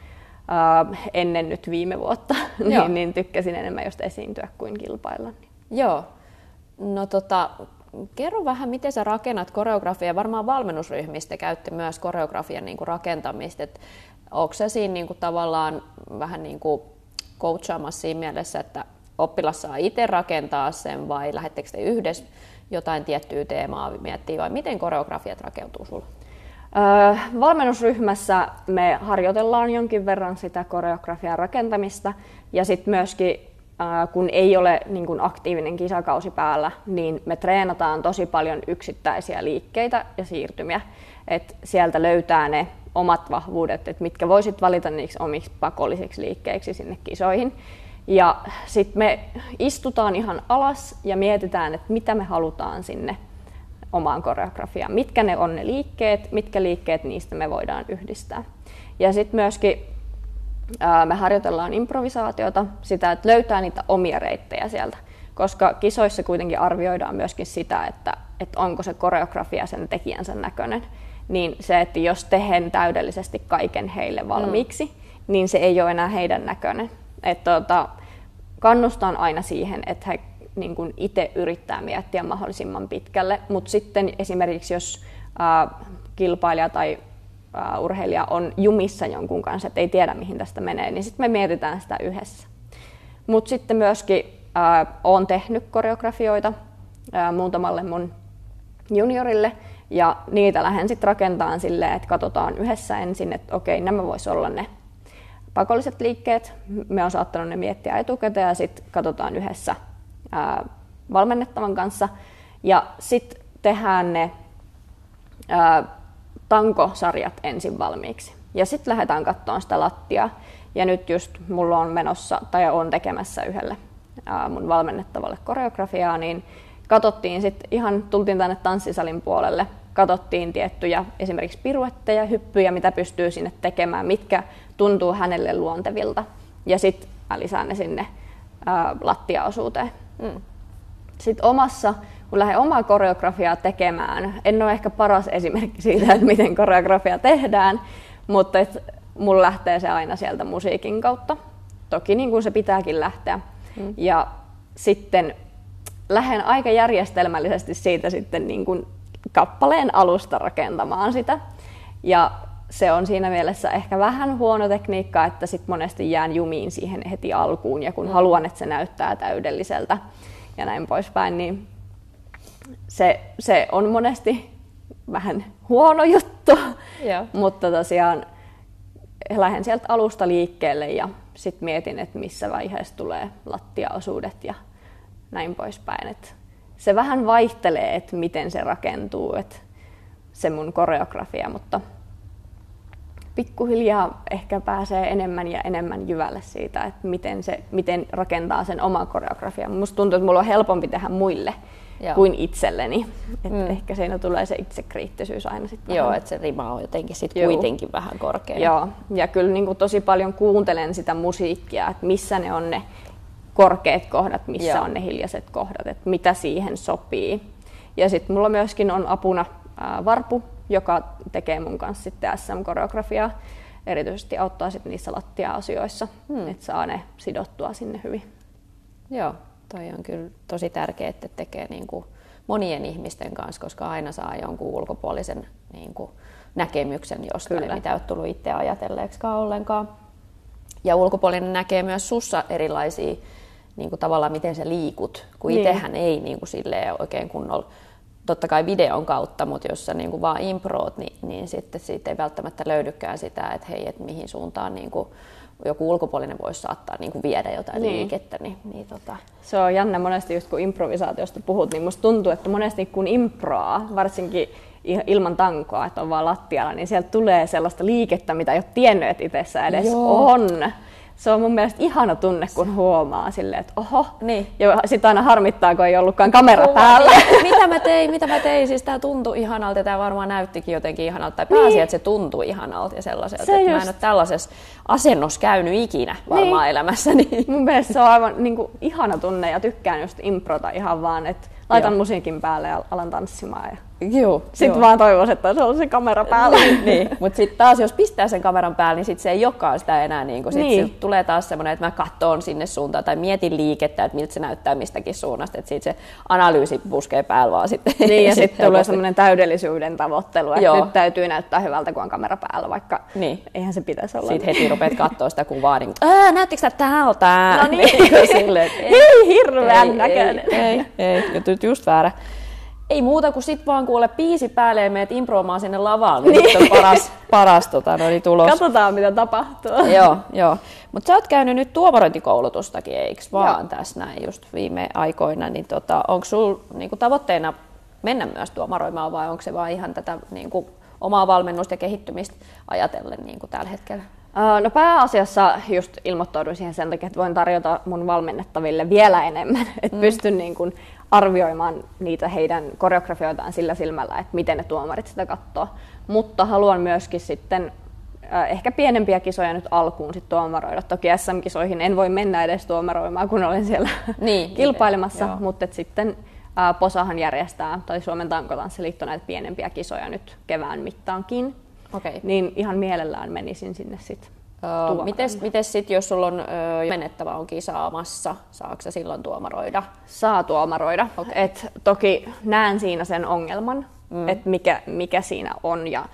äh, ennen nyt viime vuotta, niin, niin tykkäsin enemmän just esiintyä kuin kilpailla. Joo. No tota, kerro vähän, miten sä rakennat koreografiaa. Varmaan valmennusryhmistä käytte myös koreografian niin kuin rakentamista. Et onko se siinä niin kuin tavallaan vähän niin kuin coachaamassa siinä mielessä, että oppilas saa itse rakentaa sen vai lähettekö te yhdessä jotain tiettyä teemaa miettiä vai miten koreografiat rakeutuu sulla? Valmennusryhmässä me harjoitellaan jonkin verran sitä koreografian rakentamista ja sitten myöskin kun ei ole niin kuin aktiivinen kisakausi päällä, niin me treenataan tosi paljon yksittäisiä liikkeitä ja siirtymiä. Et sieltä löytää ne omat vahvuudet, että mitkä voisit valita niiksi omiksi pakollisiksi liikkeiksi sinne kisoihin. Ja sitten me istutaan ihan alas ja mietitään, että mitä me halutaan sinne omaan koreografiaan. Mitkä ne on ne liikkeet, mitkä liikkeet niistä me voidaan yhdistää. Ja sitten myöskin me harjoitellaan improvisaatiota, sitä, että löytää niitä omia reittejä sieltä. Koska kisoissa kuitenkin arvioidaan myöskin sitä, että, että onko se koreografia sen tekijänsä näköinen. Niin se, että jos tehen täydellisesti kaiken heille valmiiksi, mm. niin se ei ole enää heidän näköinen. Että tuota, kannustan aina siihen, että he niin kuin itse yrittää miettiä mahdollisimman pitkälle, mutta sitten esimerkiksi jos äh, kilpailija tai uh, urheilija on jumissa jonkun kanssa, että ei tiedä mihin tästä menee, niin sitten me mietitään sitä yhdessä. Mutta sitten myöskin uh, olen tehnyt koreografioita uh, muutamalle mun juniorille, ja niitä lähden sitten rakentamaan silleen, että katsotaan yhdessä ensin, että okei, nämä vois olla ne pakolliset liikkeet. Me on saattanut ne miettiä etukäteen ja sitten katsotaan yhdessä ää, valmennettavan kanssa. Ja sitten tehdään ne ää, tankosarjat ensin valmiiksi. Ja sitten lähdetään katsomaan sitä lattiaa. Ja nyt just mulla on menossa, tai on tekemässä yhdelle ää, mun valmennettavalle koreografiaa, niin katsottiin sitten ihan, tultiin tänne tanssisalin puolelle, katsottiin tiettyjä esimerkiksi piruetteja, hyppyjä, mitä pystyy sinne tekemään, mitkä tuntuu hänelle luontevilta. Ja sitten lisään ne sinne ää, lattiaosuuteen. Mm. Sitten omassa kun lähden omaa koreografiaa tekemään, en ole ehkä paras esimerkki siitä, että miten koreografia tehdään, mutta et mulla lähtee se aina sieltä musiikin kautta. Toki niin kuin se pitääkin lähteä. Mm. Ja sitten lähden aika järjestelmällisesti siitä sitten niin kuin kappaleen alusta rakentamaan sitä. Ja se on siinä mielessä ehkä vähän huono tekniikka, että sit monesti jään jumiin siihen heti alkuun ja kun mm. haluan, että se näyttää täydelliseltä ja näin poispäin, niin se, se on monesti vähän huono juttu, Joo. mutta tosiaan lähden sieltä alusta liikkeelle ja sitten mietin, että missä vaiheessa tulee lattiaosuudet ja näin poispäin. Et se vähän vaihtelee, että miten se rakentuu, että se mun koreografia, mutta pikkuhiljaa ehkä pääsee enemmän ja enemmän jyvälle siitä, että miten, se, miten rakentaa sen oman koreografian. Musta tuntuu, että mulla on helpompi tehdä muille Joo. kuin itselleni. Et mm. Ehkä siinä tulee se itsekriittisyys aina sitten Joo, että se rima on jotenkin sit kuitenkin vähän korkea. Joo, ja kyllä niin kuin tosi paljon kuuntelen sitä musiikkia, että missä ne on ne korkeat kohdat, missä Joo. on ne hiljaiset kohdat, että mitä siihen sopii. Ja sitten mulla myöskin on apuna ää, Varpu, joka tekee mun kanssa sitten SM-koreografiaa. Erityisesti auttaa sitten niissä lattia-asioissa, hmm. että saa ne sidottua sinne hyvin. Joo, toi on kyllä tosi tärkeää, että tekee niin kuin monien ihmisten kanssa, koska aina saa jonkun ulkopuolisen niin kuin näkemyksen jostain, kyllä. mitä ei ole tullut itse ajatelleeksikaan ollenkaan. Ja ulkopuolinen näkee myös sussa erilaisia niin kuin tavallaan miten sä liikut, kun niin. itsehän ei niin kuin silleen oikein kunnolla totta kai videon kautta, mutta jos sä niin kuin vaan improot, niin, niin sitten siitä ei välttämättä löydykään sitä, että hei, että mihin suuntaan niin kuin joku ulkopuolinen voisi saattaa niin kuin viedä jotain niin. liikettä. Niin, niin tota. Se on jännä monesti just kun improvisaatiosta puhut, niin musta tuntuu, että monesti kun improaa, varsinkin ilman tankoa, että on vaan lattialla, niin sieltä tulee sellaista liikettä, mitä ei ole tiennyt, että itsessä edes Joo. on se on mun mielestä ihana tunne, kun huomaa silleen, että oho. Niin. Ja sitten aina harmittaa, kun ei ollutkaan kamera Kuva, päällä. Niin. mitä mä tein, mitä mä tein. Siis tää tuntui ihanalta ja tää varmaan näyttikin jotenkin ihanalta. Tai pääsi, niin. että se tuntui ihanalta ja sellaiselta. Se että just... mä en ole tällaisessa asennossa käynyt ikinä varmaan niin. elämässäni. Mun mielestä se on aivan niin kuin, ihana tunne ja tykkään just improta ihan vaan, että laitan Joo. musiikin päälle ja alan tanssimaan. Ja Joo, sitten joo. vaan toivoisin, että se on se kamera päällä. niin, niin. mutta sitten taas jos pistää sen kameran päälle, niin sit se ei olekaan sitä enää. Niin sit niin. tulee taas semmoinen, että mä katson sinne suuntaan tai mietin liikettä, että miltä se näyttää mistäkin suunnasta. Että siitä se analyysi puskee päällä vaan sitten. Niin ja sitten tulee semmoinen täydellisyyden tavoittelu, että joo. nyt täytyy näyttää hyvältä, kun on kamera päällä, vaikka niin. eihän se pitäisi olla. Sitten heti rupeat katsoa sitä kuvaa, niin näyttikö sitä täältä? No niin. Silleen, ei, ei hirveän näköinen. Ei, ei, ei, ei, just väärä ei muuta kuin sit vaan kuule piisi päälle ja meet improamaan sinne lavalle. Niin. on paras, paras tota, no, niin tulos. Katsotaan mitä tapahtuu. joo, joo. Mutta sä oot käynyt nyt tuomarointikoulutustakin, eikö vaan joo. tässä näin just viime aikoina. Niin tota, onko sulla niinku, tavoitteena mennä myös tuomaroimaan vai onko se vaan ihan tätä niinku, omaa valmennusta ja kehittymistä ajatellen niinku, tällä hetkellä? No pääasiassa just ilmoittauduin siihen sen takia, että voin tarjota mun valmennettaville vielä enemmän, että mm. pystyn niin kuin arvioimaan niitä heidän koreografioitaan sillä silmällä, että miten ne tuomarit sitä katsoo. Mutta haluan myöskin sitten äh, ehkä pienempiä kisoja nyt alkuun sit tuomaroida. Toki SM-kisoihin en voi mennä edes tuomaroimaan, kun olen siellä niin, kilpailemassa, niin, mutta sitten äh, Posahan järjestää, tai Suomen tankotanssiliitto näitä pienempiä kisoja nyt kevään mittaankin. Okay. Niin ihan mielellään menisin sinne sitten Mites, mites sitten, jos sulla on uh, menettävä on kisaamassa, saako se silloin tuomaroida? Saa tuomaroida. Okay. Et toki näen siinä sen ongelman, mm. että mikä, mikä siinä on. Ja,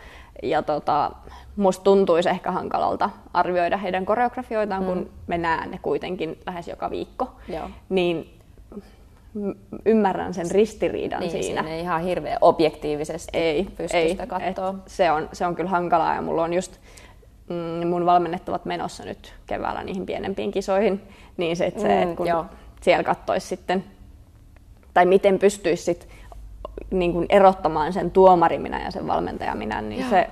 ja tota, musta tuntuisi ehkä hankalalta arvioida heidän koreografioitaan, mm. kun me näen ne kuitenkin lähes joka viikko. Joo. Niin ymmärrän sen ristiriidan niin, siinä. Siinä ei ihan hirveän objektiivisesti ei, pysty ei, sitä katsoa. Se on, se on kyllä hankalaa ja mulla on just mm, mun valmennettavat menossa nyt keväällä niihin pienempiin kisoihin, niin se, että, se, mm, että kun joo. siellä katsoisi sitten, tai miten pystyisi sit, niin kuin erottamaan sen tuomari minä ja sen valmentaja minä, niin joo. se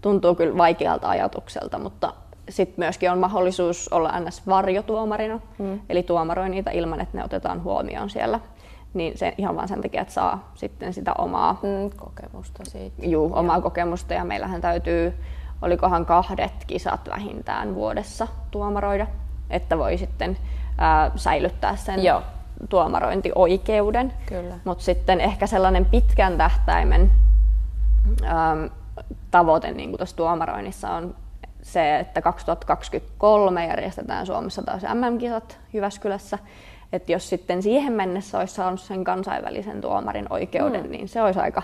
tuntuu kyllä vaikealta ajatukselta, mutta sitten myöskin on mahdollisuus olla ns. varjotuomarina, mm. eli tuomaroi niitä ilman, että ne otetaan huomioon siellä. Niin se ihan vaan sen takia, että saa sitten sitä omaa mm, kokemusta siitä. Juu, omaa kokemusta ja meillähän täytyy olikohan kahdet kisat vähintään vuodessa tuomaroida, että voi sitten ää, säilyttää sen Joo. tuomarointioikeuden. Mutta sitten ehkä sellainen pitkän tähtäimen ää, tavoite niin kuin tuossa tuomaroinnissa on se, että 2023 järjestetään Suomessa taas MM-kisat Jyväskylässä. Että jos sitten siihen mennessä olisi saanut sen kansainvälisen tuomarin oikeuden, mm. niin se olisi aika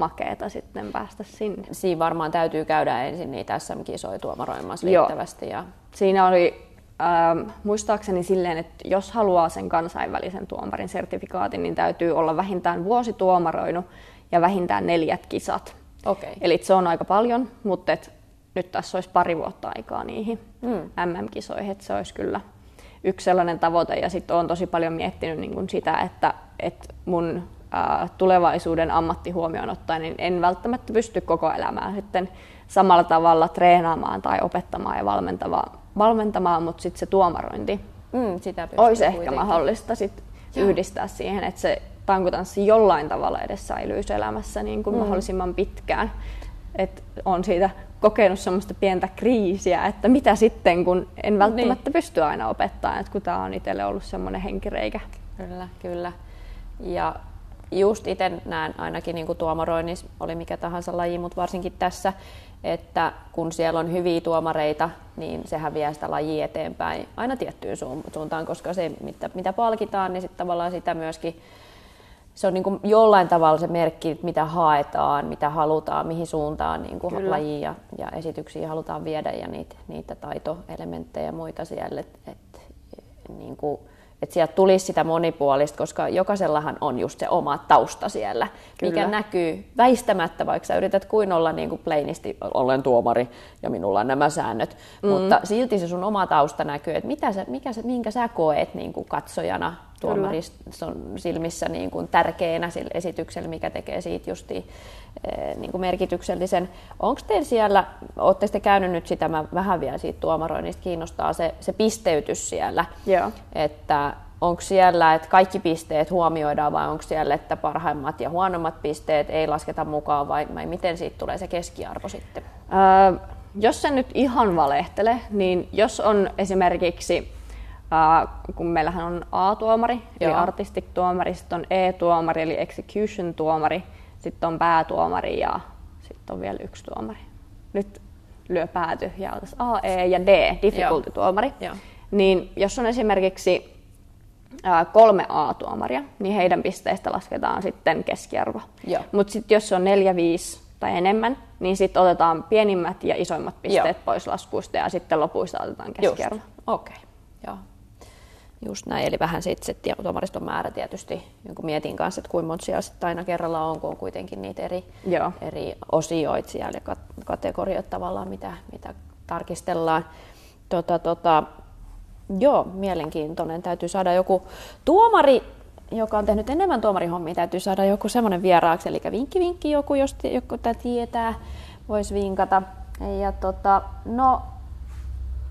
makeeta sitten päästä sinne. Siinä varmaan täytyy käydä ensin niitä SM-kisoja tuomaroimassa riittävästi. Ja... Siinä oli äh, muistaakseni silleen, että jos haluaa sen kansainvälisen tuomarin sertifikaatin, niin täytyy olla vähintään vuosi tuomaroinut ja vähintään neljät kisat. Okay. Eli se on aika paljon, mutta et nyt tässä olisi pari vuotta aikaa niihin mm. MM-kisoihin, että se olisi kyllä yksi sellainen tavoite. Ja sitten olen tosi paljon miettinyt niin kuin sitä, että, että mun tulevaisuuden ammatti huomioon ottaen, niin en välttämättä pysty koko elämää sitten samalla tavalla treenaamaan tai opettamaan ja valmentamaan, valmentamaan mutta sitten se tuomarointi mm, sitä olisi ehkä kuitenkin. mahdollista sit yhdistää siihen, että se tankutanssi jollain tavalla edes säilyisi elämässä niin kuin mm. mahdollisimman pitkään. Et on siitä kokenut semmoista pientä kriisiä, että mitä sitten, kun en välttämättä niin. pysty aina opettamaan, että kun tämä on itselle ollut semmoinen henkireikä. Kyllä, kyllä. Ja just itse näen ainakin niin kuin tuomaroinnissa, oli mikä tahansa laji, mutta varsinkin tässä, että kun siellä on hyviä tuomareita, niin sehän vie sitä lajia eteenpäin aina tiettyyn suuntaan, koska se, mitä, mitä palkitaan, niin sitten tavallaan sitä myöskin se on niin kuin jollain tavalla se merkki, mitä haetaan, mitä halutaan, mihin suuntaan niin kuin lajia ja, ja esityksiä halutaan viedä ja niitä, niitä taitoelementtejä ja muita siellä. Et, et, niin kuin, että sieltä tulisi sitä monipuolista, koska jokaisellahan on just se oma tausta siellä, Kyllä. mikä näkyy väistämättä, vaikka sä yrität kuin olla niin kuin plainisti, olen tuomari ja minulla on nämä säännöt, mm. mutta silti se sun oma tausta näkyy, että mitä sä, mikä sä, minkä sä koet niin kuin katsojana tuomariston silmissä niin kuin tärkeänä sillä esityksellä, mikä tekee siitä justi eh, niin kuin merkityksellisen. Onko teillä siellä, olette sitten käynyt nyt sitä, mä vähän vielä siitä tuomaroinnista kiinnostaa se, se pisteytys siellä, Joo. että onko siellä, että kaikki pisteet huomioidaan vai onko siellä, että parhaimmat ja huonommat pisteet ei lasketa mukaan vai, vai miten siitä tulee se keskiarvo sitten? Öö, jos se nyt ihan valehtele, niin jos on esimerkiksi Uh, kun meillähän on A-tuomari, Joo. eli artistic-tuomari, sitten on E-tuomari, eli execution-tuomari, sitten on päätuomari ja sitten on vielä yksi tuomari. Nyt lyö pääty ja A, E ja D, difficulty-tuomari. Joo. Niin jos on esimerkiksi kolme A-tuomaria, niin heidän pisteistä lasketaan sitten keskiarvo. Mutta sitten jos on neljä, viisi tai enemmän, niin sitten otetaan pienimmät ja isoimmat pisteet Joo. pois laskuista ja sitten lopuista otetaan keskiarvo. Okei, okay. joo. Just näin, eli vähän sitten sit tuomariston määrä tietysti, jonkun mietin kanssa, että kuinka monta siellä sitten aina kerralla on, kun on kuitenkin niitä eri, Joo. eri osioita siellä ja kategorioita tavallaan, mitä, mitä tarkistellaan. Tota, tota, joo, mielenkiintoinen. Täytyy saada joku tuomari, joka on tehnyt enemmän tuomarihommia, täytyy saada joku semmoinen vieraaksi, eli vinkki vinkki joku, jos joku tämä tietää, voisi vinkata. Ja tota, no,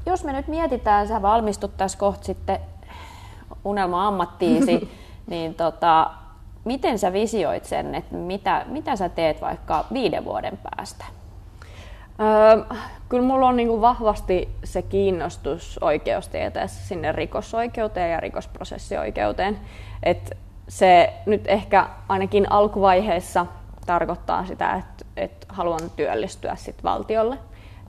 jos me nyt mietitään, sä valmistut tässä kohta sitten unelma-ammattiisi, niin tota, miten sä visioit sen, että mitä, mitä sä teet vaikka viiden vuoden päästä? Öö, kyllä mulla on niin vahvasti se kiinnostus oikeustieteessä sinne rikosoikeuteen ja rikosprosessioikeuteen. Et se nyt ehkä ainakin alkuvaiheessa tarkoittaa sitä, että, että haluan työllistyä sit valtiolle.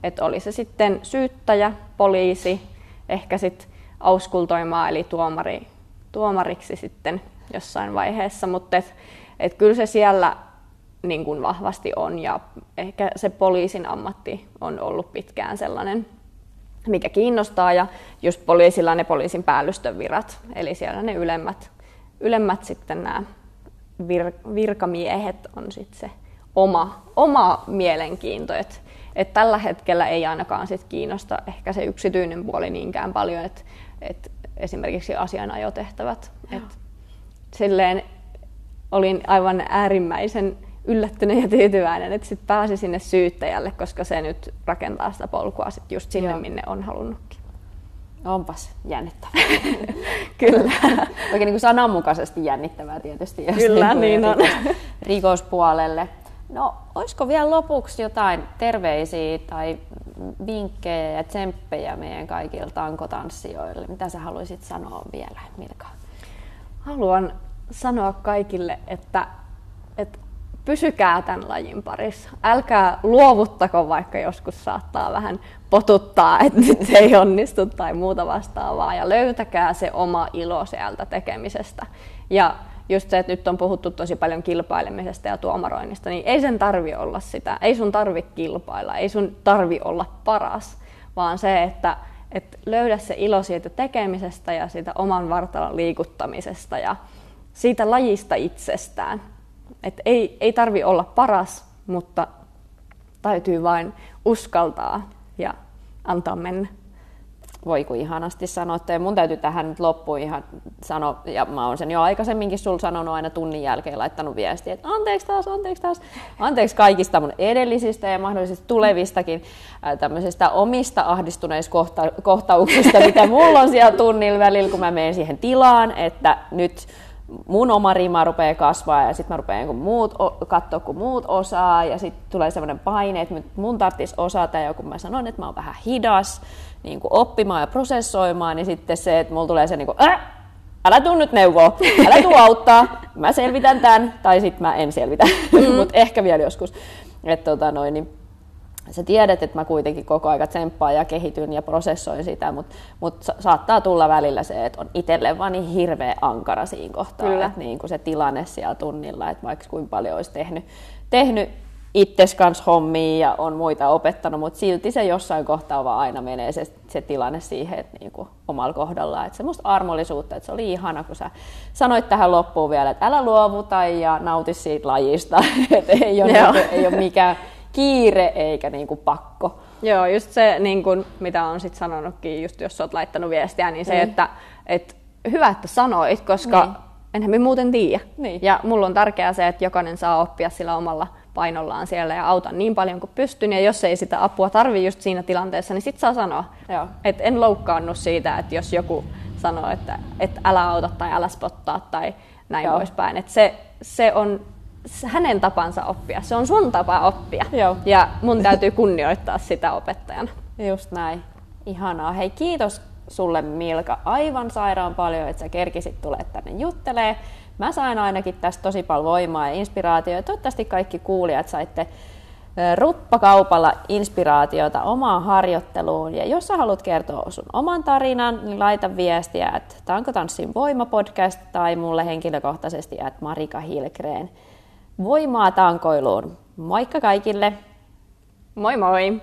Että oli se sitten syyttäjä, poliisi, ehkä sitten auskultoimaan eli tuomari, tuomariksi sitten jossain vaiheessa, mutta et, et kyllä se siellä niin kuin vahvasti on ja ehkä se poliisin ammatti on ollut pitkään sellainen, mikä kiinnostaa. Ja just poliisilla ne poliisin päällystön virat, eli siellä ne ylemmät, ylemmät sitten nämä vir, virkamiehet on sitten se oma, oma mielenkiinto, että et tällä hetkellä ei ainakaan sit kiinnosta ehkä se yksityinen puoli niinkään paljon, että et esimerkiksi asianajotehtävät. Et silleen olin aivan äärimmäisen yllättynyt ja tyytyväinen, että sit pääsi sinne syyttäjälle, koska se nyt rakentaa sitä polkua sit just sinne, Joo. minne on halunnutkin. Onpas jännittävää. Kyllä. Oikein niin kuin sananmukaisesti jännittävää tietysti. Jos Kyllä, niin, niin on. Rikospuolelle. No, olisiko vielä lopuksi jotain terveisiä tai vinkkejä ja tsemppejä meidän kaikille tankotanssijoille? Mitä sä haluaisit sanoa vielä, Milka? Haluan sanoa kaikille, että, että pysykää tämän lajin parissa. Älkää luovuttako, vaikka joskus saattaa vähän potuttaa, että nyt ei onnistu tai muuta vastaavaa. Ja löytäkää se oma ilo sieltä tekemisestä. Ja just se, että nyt on puhuttu tosi paljon kilpailemisesta ja tuomaroinnista, niin ei sen tarvi olla sitä. Ei sun tarvi kilpailla, ei sun tarvi olla paras, vaan se, että et löydä se ilo siitä tekemisestä ja siitä oman vartalon liikuttamisesta ja siitä lajista itsestään. Et ei, ei tarvi olla paras, mutta täytyy vain uskaltaa ja antaa mennä. Voi kun ihanasti sanotte. Ja mun täytyy tähän nyt loppuun ihan sanoa, ja mä oon sen jo aikaisemminkin sul sanonut aina tunnin jälkeen, laittanut viestiä, että anteeksi taas, anteeksi taas, anteeksi kaikista mun edellisistä ja mahdollisesti tulevistakin tämmöisistä omista ahdistuneista mitä mulla on siellä tunnilla välillä, kun mä menen siihen tilaan, että nyt mun oma rima rupeaa kasvaa ja sitten mä rupean kun muut, katsoa, kun muut osaa ja sitten tulee semmoinen paine, että mun tarvitsisi osata ja kun mä sanon, että mä oon vähän hidas niin kuin oppimaan ja prosessoimaan, niin sitten se, että mulla tulee se niin kuin, äh, älä tuu nyt neuvoa, älä tuu auttaa, mä selvitän tämän, tai sitten mä en selvitä, mm. mutta ehkä vielä joskus. Että tota noin, niin sä tiedät, että mä kuitenkin koko ajan tsemppaan ja kehityn ja prosessoin sitä, mutta mut saattaa tulla välillä se, että on itselle vaan niin hirveä ankara siinä kohtaa, että niin kuin se tilanne siellä tunnilla, että vaikka kuinka paljon olisi tehnyt, tehnyt itses kanssa hommia ja on muita opettanut, mutta silti se jossain kohtaa vaan aina menee se, se tilanne siihen, että niin kuin omalla kohdallaan. Että semmoista armollisuutta, että se oli ihana, kun sä sanoit tähän loppuun vielä, että älä luovuta ja nauti siitä lajista, että ei ole, niin, ei ole mikään kiire eikä niin kuin pakko. Joo, just se, niin kuin, mitä on sit sanonutkin, just jos olet laittanut viestiä, niin se, mm. että, että hyvä, että sanoit, koska niin. enhän me muuten tiedä. Niin. Ja mulla on tärkeää se, että jokainen saa oppia sillä omalla painollaan siellä ja auta niin paljon kuin pystyn. Ja jos ei sitä apua tarvi just siinä tilanteessa, niin sit saa sanoa. Että en loukkaannut siitä, että jos joku sanoo, että, että älä auta tai älä spottaa tai näin Joo. poispäin. Että se, se on hänen tapansa oppia. Se on sun tapa oppia. Joo. Ja mun täytyy kunnioittaa sitä opettajana. Just näin. Ihanaa. Hei, kiitos sulle Milka aivan sairaan paljon, että sä kerkisit tulee tänne juttelee. Mä sain ainakin tästä tosi paljon voimaa ja inspiraatiota. Toivottavasti kaikki kuulijat saitte ruppakaupalla inspiraatiota omaan harjoitteluun. Ja jos sä haluat kertoa sun oman tarinan, niin laita viestiä, että Tanko Tanssin Voima podcast tai mulle henkilökohtaisesti, että Marika Hilkreen. Voimaa tankoiluun. Moikka kaikille! Moi moi!